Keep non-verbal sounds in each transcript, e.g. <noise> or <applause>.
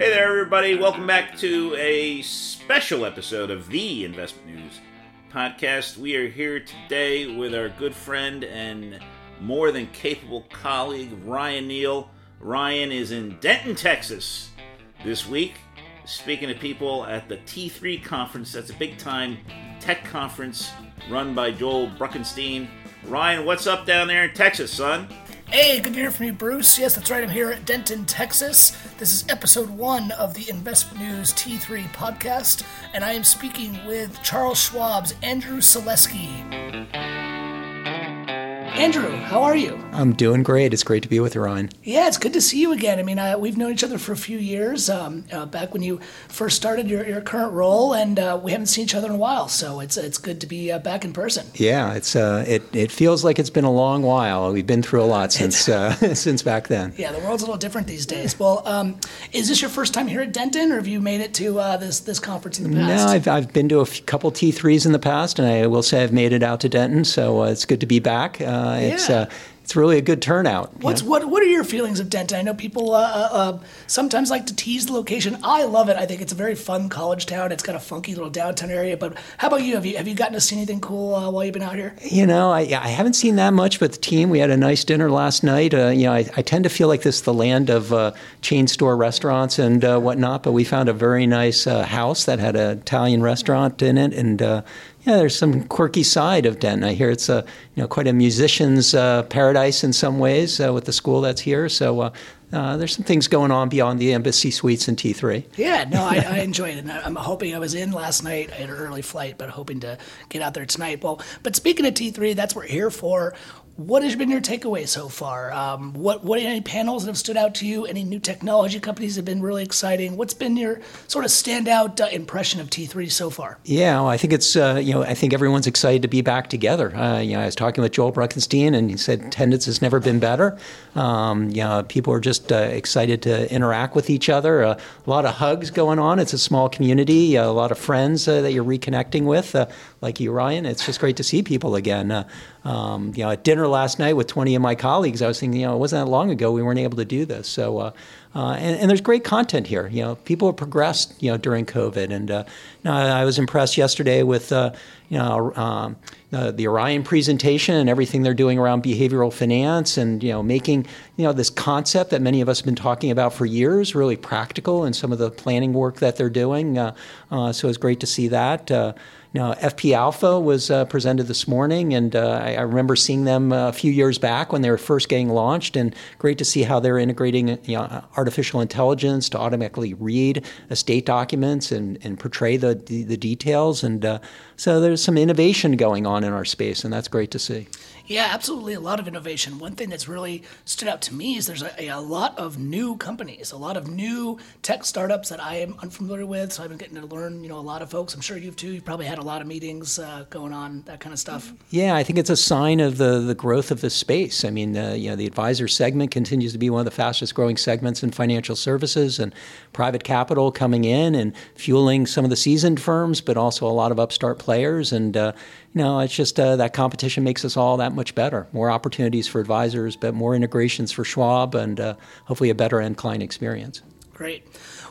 Hey there, everybody. Welcome back to a special episode of the Investment News podcast. We are here today with our good friend and more than capable colleague, Ryan Neal. Ryan is in Denton, Texas this week, speaking to people at the T3 conference. That's a big time tech conference run by Joel Bruckenstein. Ryan, what's up down there in Texas, son? Hey, good to hear from you, Bruce. Yes, that's right. I'm here at Denton, Texas. This is episode one of the Investment News T3 podcast, and I am speaking with Charles Schwab's Andrew Salesky. Andrew, how are you? I'm doing great. It's great to be with you, Ryan. Yeah, it's good to see you again. I mean, uh, we've known each other for a few years, um, uh, back when you first started your, your current role, and uh, we haven't seen each other in a while. So it's it's good to be uh, back in person. Yeah, it's uh, it it feels like it's been a long while. We've been through a lot since uh, <laughs> since back then. Yeah, the world's a little different these days. Well, um, is this your first time here at Denton, or have you made it to this this conference in the past? No, I've I've been to a f- couple T3s in the past, and I will say I've made it out to Denton. So it's good to be back. It's yeah it's really a good turnout. What's what? What are your feelings of Denton? I know people uh, uh, uh, sometimes like to tease the location. I love it. I think it's a very fun college town. It's got a funky little downtown area. But how about you? Have you have you gotten to see anything cool uh, while you've been out here? You know, I, I haven't seen that much. But the team, we had a nice dinner last night. Uh, you know, I, I, tend to feel like this is the land of uh, chain store restaurants and whatnot. But we found a very nice house that had an Italian restaurant in it, and yeah, there's some quirky side of Denton. I hear it's a you know quite a musician's uh, paradise in some ways uh, with the school that's here. So uh, uh there's some things going on beyond the embassy suites in T3. Yeah, no, I, <laughs> I enjoyed it. I'm hoping I was in last night. I had an early flight, but hoping to get out there tonight. Well, but speaking of T3, that's what we're here for. What has been your takeaway so far? Um, what what any panels that have stood out to you? Any new technology companies have been really exciting? What's been your sort of standout uh, impression of T3 so far? Yeah, well, I think it's uh, you know I think everyone's excited to be back together. Uh, you know, I was talking with Joel Bruckenstein, and he said attendance has never been better. Um, you know, people are just uh, excited to interact with each other. Uh, a lot of hugs going on. It's a small community. a lot of friends uh, that you're reconnecting with, like you, Ryan. It's just great to see people again. Um, you know, at dinner last night with 20 of my colleagues, I was thinking, you know, it wasn't that long ago we weren't able to do this. So, uh, uh, and, and, there's great content here. You know, people have progressed, you know, during COVID. And uh, I was impressed yesterday with, uh, you know, um, the Orion presentation and everything they're doing around behavioral finance and, you know, making, you know, this concept that many of us have been talking about for years really practical in some of the planning work that they're doing. Uh, uh, so it's great to see that. Now, FP Alpha was uh, presented this morning, and uh, I, I, remember seeing them uh, a few years back when they were first getting launched, and great to see how they're integrating you know, artificial intelligence to automatically read estate documents and, and portray the, the, the details. And uh, so there's some innovation going on in our space, and that's great to see. Yeah, absolutely. A lot of innovation. One thing that's really stood out to me is there's a, a, lot of new companies, a lot of new tech startups that I am unfamiliar with. So I've been getting to learn, you know, a lot of folks. I'm sure you've too. You've probably had a lot of meetings uh, going on, that kind of stuff. Yeah, I think it's a sign of the the growth of the space. I mean, uh, you know, the advisor segment continues to be one of the fastest growing segments in financial services, and private capital coming in and fueling some of the seasoned firms, but also a lot of upstart players. And uh, you know, it's just uh, that competition makes us all that much better. More opportunities for advisors, but more integrations for Schwab, and uh, hopefully a better end client experience. Great.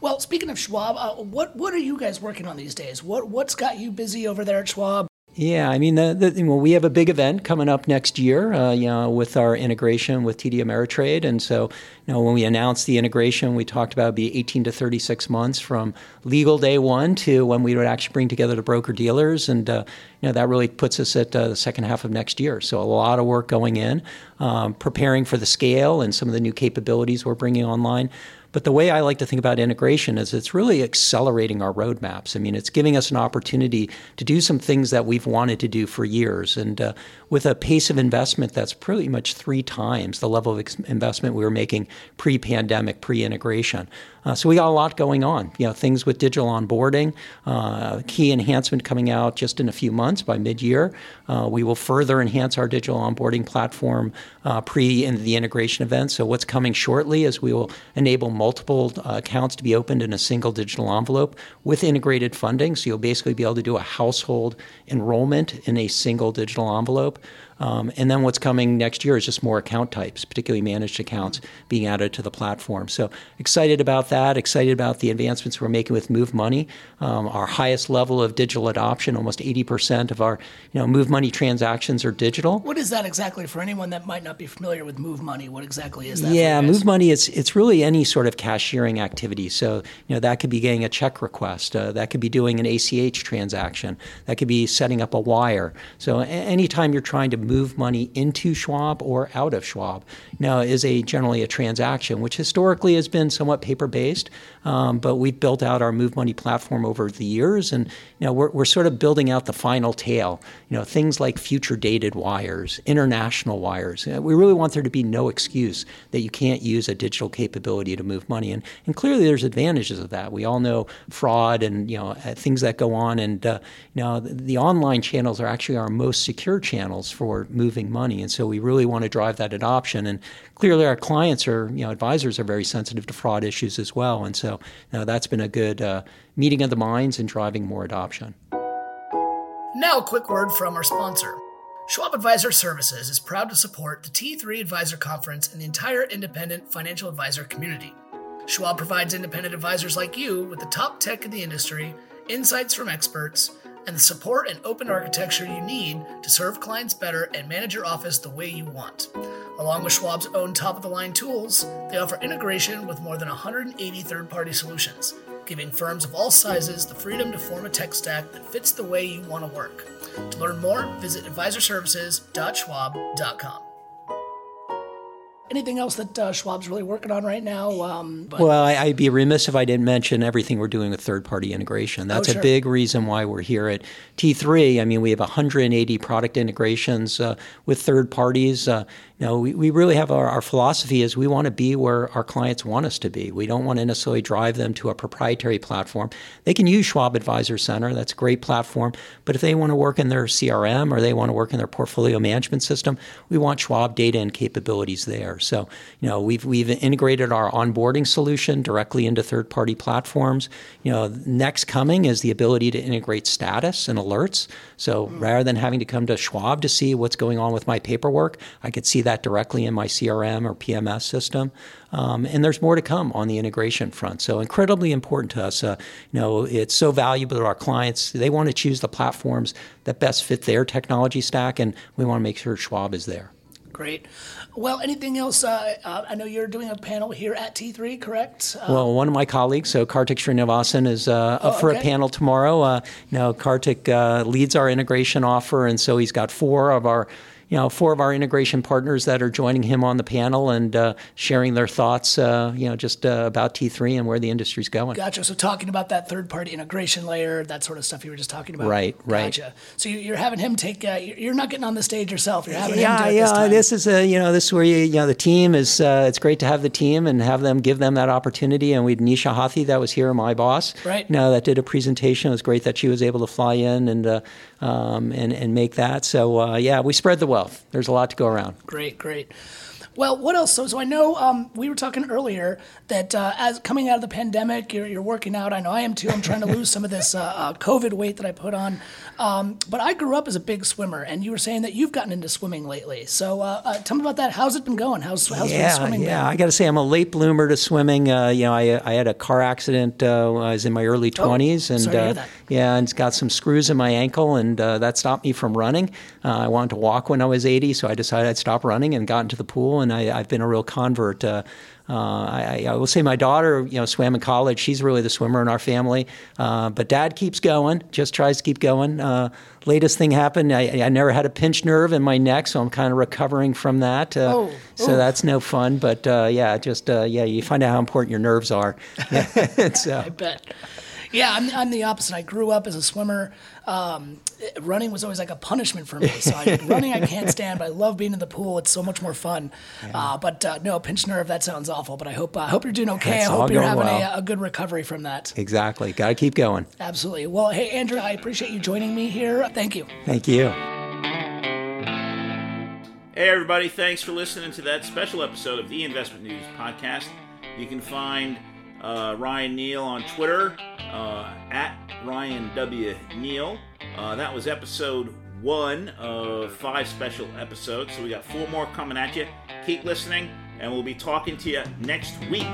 Well, speaking of Schwab, uh, what what are you guys working on these days? What what's got you busy over there at Schwab? Yeah, I mean, the, the, well, we have a big event coming up next year, uh, you know, with our integration with TD Ameritrade, and so, you know, when we announced the integration, we talked about be 18 to 36 months from legal day one to when we would actually bring together the broker dealers, and uh, you know, that really puts us at uh, the second half of next year. So a lot of work going in, um, preparing for the scale and some of the new capabilities we're bringing online. But the way I like to think about integration is it's really accelerating our roadmaps. I mean, it's giving us an opportunity to do some things that we've wanted to do for years. And uh, with a pace of investment that's pretty much three times the level of ex- investment we were making pre pandemic, pre integration. Uh, so we got a lot going on. You know, things with digital onboarding, uh, key enhancement coming out just in a few months by mid-year. Uh, we will further enhance our digital onboarding platform uh, pre in the integration event. So what's coming shortly is we will enable multiple uh, accounts to be opened in a single digital envelope with integrated funding. So you'll basically be able to do a household enrollment in a single digital envelope. Um, and then what's coming next year is just more account types, particularly managed accounts being added to the platform. So excited about that, excited about the advancements we're making with Move Money. Um, our highest level of digital adoption, almost 80% of our you know, Move Money transactions are digital. What is that exactly for anyone that might not be familiar with Move Money? What exactly is that? Yeah, Move Money, it's, it's really any sort of cashiering activity. So, you know, that could be getting a check request, uh, that could be doing an ACH transaction, that could be setting up a wire. So, anytime you're trying to move money into Schwab or out of Schwab, now know, is a generally a transaction, which historically has been somewhat paper based. Um, but we've built out our Move Money platform over the years, and you know, we're, we're sort of building out the final tail. You know, things like future dated wires, international wires. Uh, We really want there to be no excuse that you can't use a digital capability to move money, and, and clearly there's advantages of that. We all know fraud and you know uh, things that go on, and uh, you know the, the online channels are actually our most secure channels for moving money, and so we really want to drive that adoption. And clearly, our clients are you know advisors are very sensitive to fraud issues as well, and so you know, that's been a good uh, meeting of the minds and driving more adoption. Now, a quick word from our sponsor. Schwab Advisor Services is proud to support the T3 Advisor Conference and the entire independent financial advisor community. Schwab provides independent advisors like you with the top tech in the industry, insights from experts, and the support and open architecture you need to serve clients better and manage your office the way you want. Along with Schwab's own top of the line tools, they offer integration with more than 180 third party solutions, giving firms of all sizes the freedom to form a tech stack that fits the way you want to work. To learn more, visit advisorservices.schwab.com. Anything else that uh, Schwab's really working on right now? Um, Well, I, I'd be remiss if I didn't mention everything we're doing with third party integration. That's Oh, sure. a big reason why we're here at T3. I mean, we have 180 product integrations uh, with third parties. Uh, you know, we, we really have our, our philosophy is we want to be where our clients want us to be. We don't want to necessarily drive them to a proprietary platform. They can use Schwab Advisor Center. That's a great platform. But if they want to work in their CRM or they want to work in their portfolio management system, we want Schwab data and capabilities there. So, you know, we've we've integrated our onboarding solution directly into third-party platforms. You know, next coming is the ability to integrate status and alerts. So rather than having to come to Schwab to see what's going on with my paperwork, I could see that directly in my CRM or PMS system. Um, and there's more to come on the integration front. So incredibly important to us. Uh, you know, it's so valuable to our clients. They want to choose the platforms that best fit their technology stack, and we want to make sure Schwab is there. Great. Well, anything else? Uh, uh, I know you're doing a panel here at T3, correct? Uh, Well, one of my colleagues, so Kartik Srinivasan, is uh, up Oh, for okay. a panel tomorrow. Uh, you Kartik uh, leads our integration offer, and so he's got four of our, you know, four of our integration partners that are joining him on the panel and uh, sharing their thoughts, uh, you know, just uh, about T3 and where the industry's going. Gotcha. So talking about that third-party integration layer, that sort of stuff you were just talking about. Right, right. Gotcha. So you- you're having him take. Uh, you're not getting on the stage yourself. You're having him Yeah, do it yeah. this. This is a you know this is where you you know the team is. Uh, it's great to have the team and have them give them that opportunity. And we had Neesha Hathi that was here, my boss. Right. You know, that did a presentation. It was great that she was able to fly in and uh, um, and and make that. So uh, yeah, we spread the wealth. There's a lot to go around. Great, great. Well, what else? So, so I know um, we were talking earlier that uh, as coming out of the pandemic, you're, you're working out. I know I am too. I'm trying to lose some of this uh, uh, COVID weight that I put on. Um, but I grew up as a big swimmer, and you were saying that you've gotten into swimming lately. So, uh, uh, tell me about that. How's it been going? How's how's yeah, swimming yeah. been? I got to say, I'm a late bloomer to swimming. Uh, you know, I, I had a car accident uh, when I was in my early 20s, and Oh, sorry to hear that. yeah, and it's got some screws in my ankle, and uh, that stopped me from running. Uh, I wanted to walk when I was 80, so I decided I'd stop running and got into the pool, and I, I've been a real convert. Uh, uh, I, I will say my daughter, you know, swam in college. She's really the swimmer in our family. Uh, but dad keeps going, just tries to keep going. Uh, latest thing happened. I, I never had a pinched nerve in my neck, so I'm kind of recovering from that. Uh, Oh, so oof. that's no fun. But uh, yeah, just uh, yeah, you find out how important your nerves are. <laughs> <laughs> so, I bet. Yeah, I'm, I'm the opposite. I grew up as a swimmer. Um, running was always like a punishment for me. So I, <laughs> running I can't stand, but I love being in the pool. It's so much more fun. Uh, but uh, no, pinch nerve, that sounds awful. But I hope uh, I hope you're doing okay. It's I hope you're having well. a, a good recovery from that. exactly, got to keep going. Absolutely. Well, hey, Andrew, I appreciate you joining me here. Thank you. Thank you. Hey, everybody, thanks for listening to that special episode of the Investment News Podcast. You can find uh, Ryan Neal on Twitter uh, at Ryan W. Neal. Uh, that was episode one of five special episodes. So we got four more coming at you. Keep listening, and we'll be talking to you next week.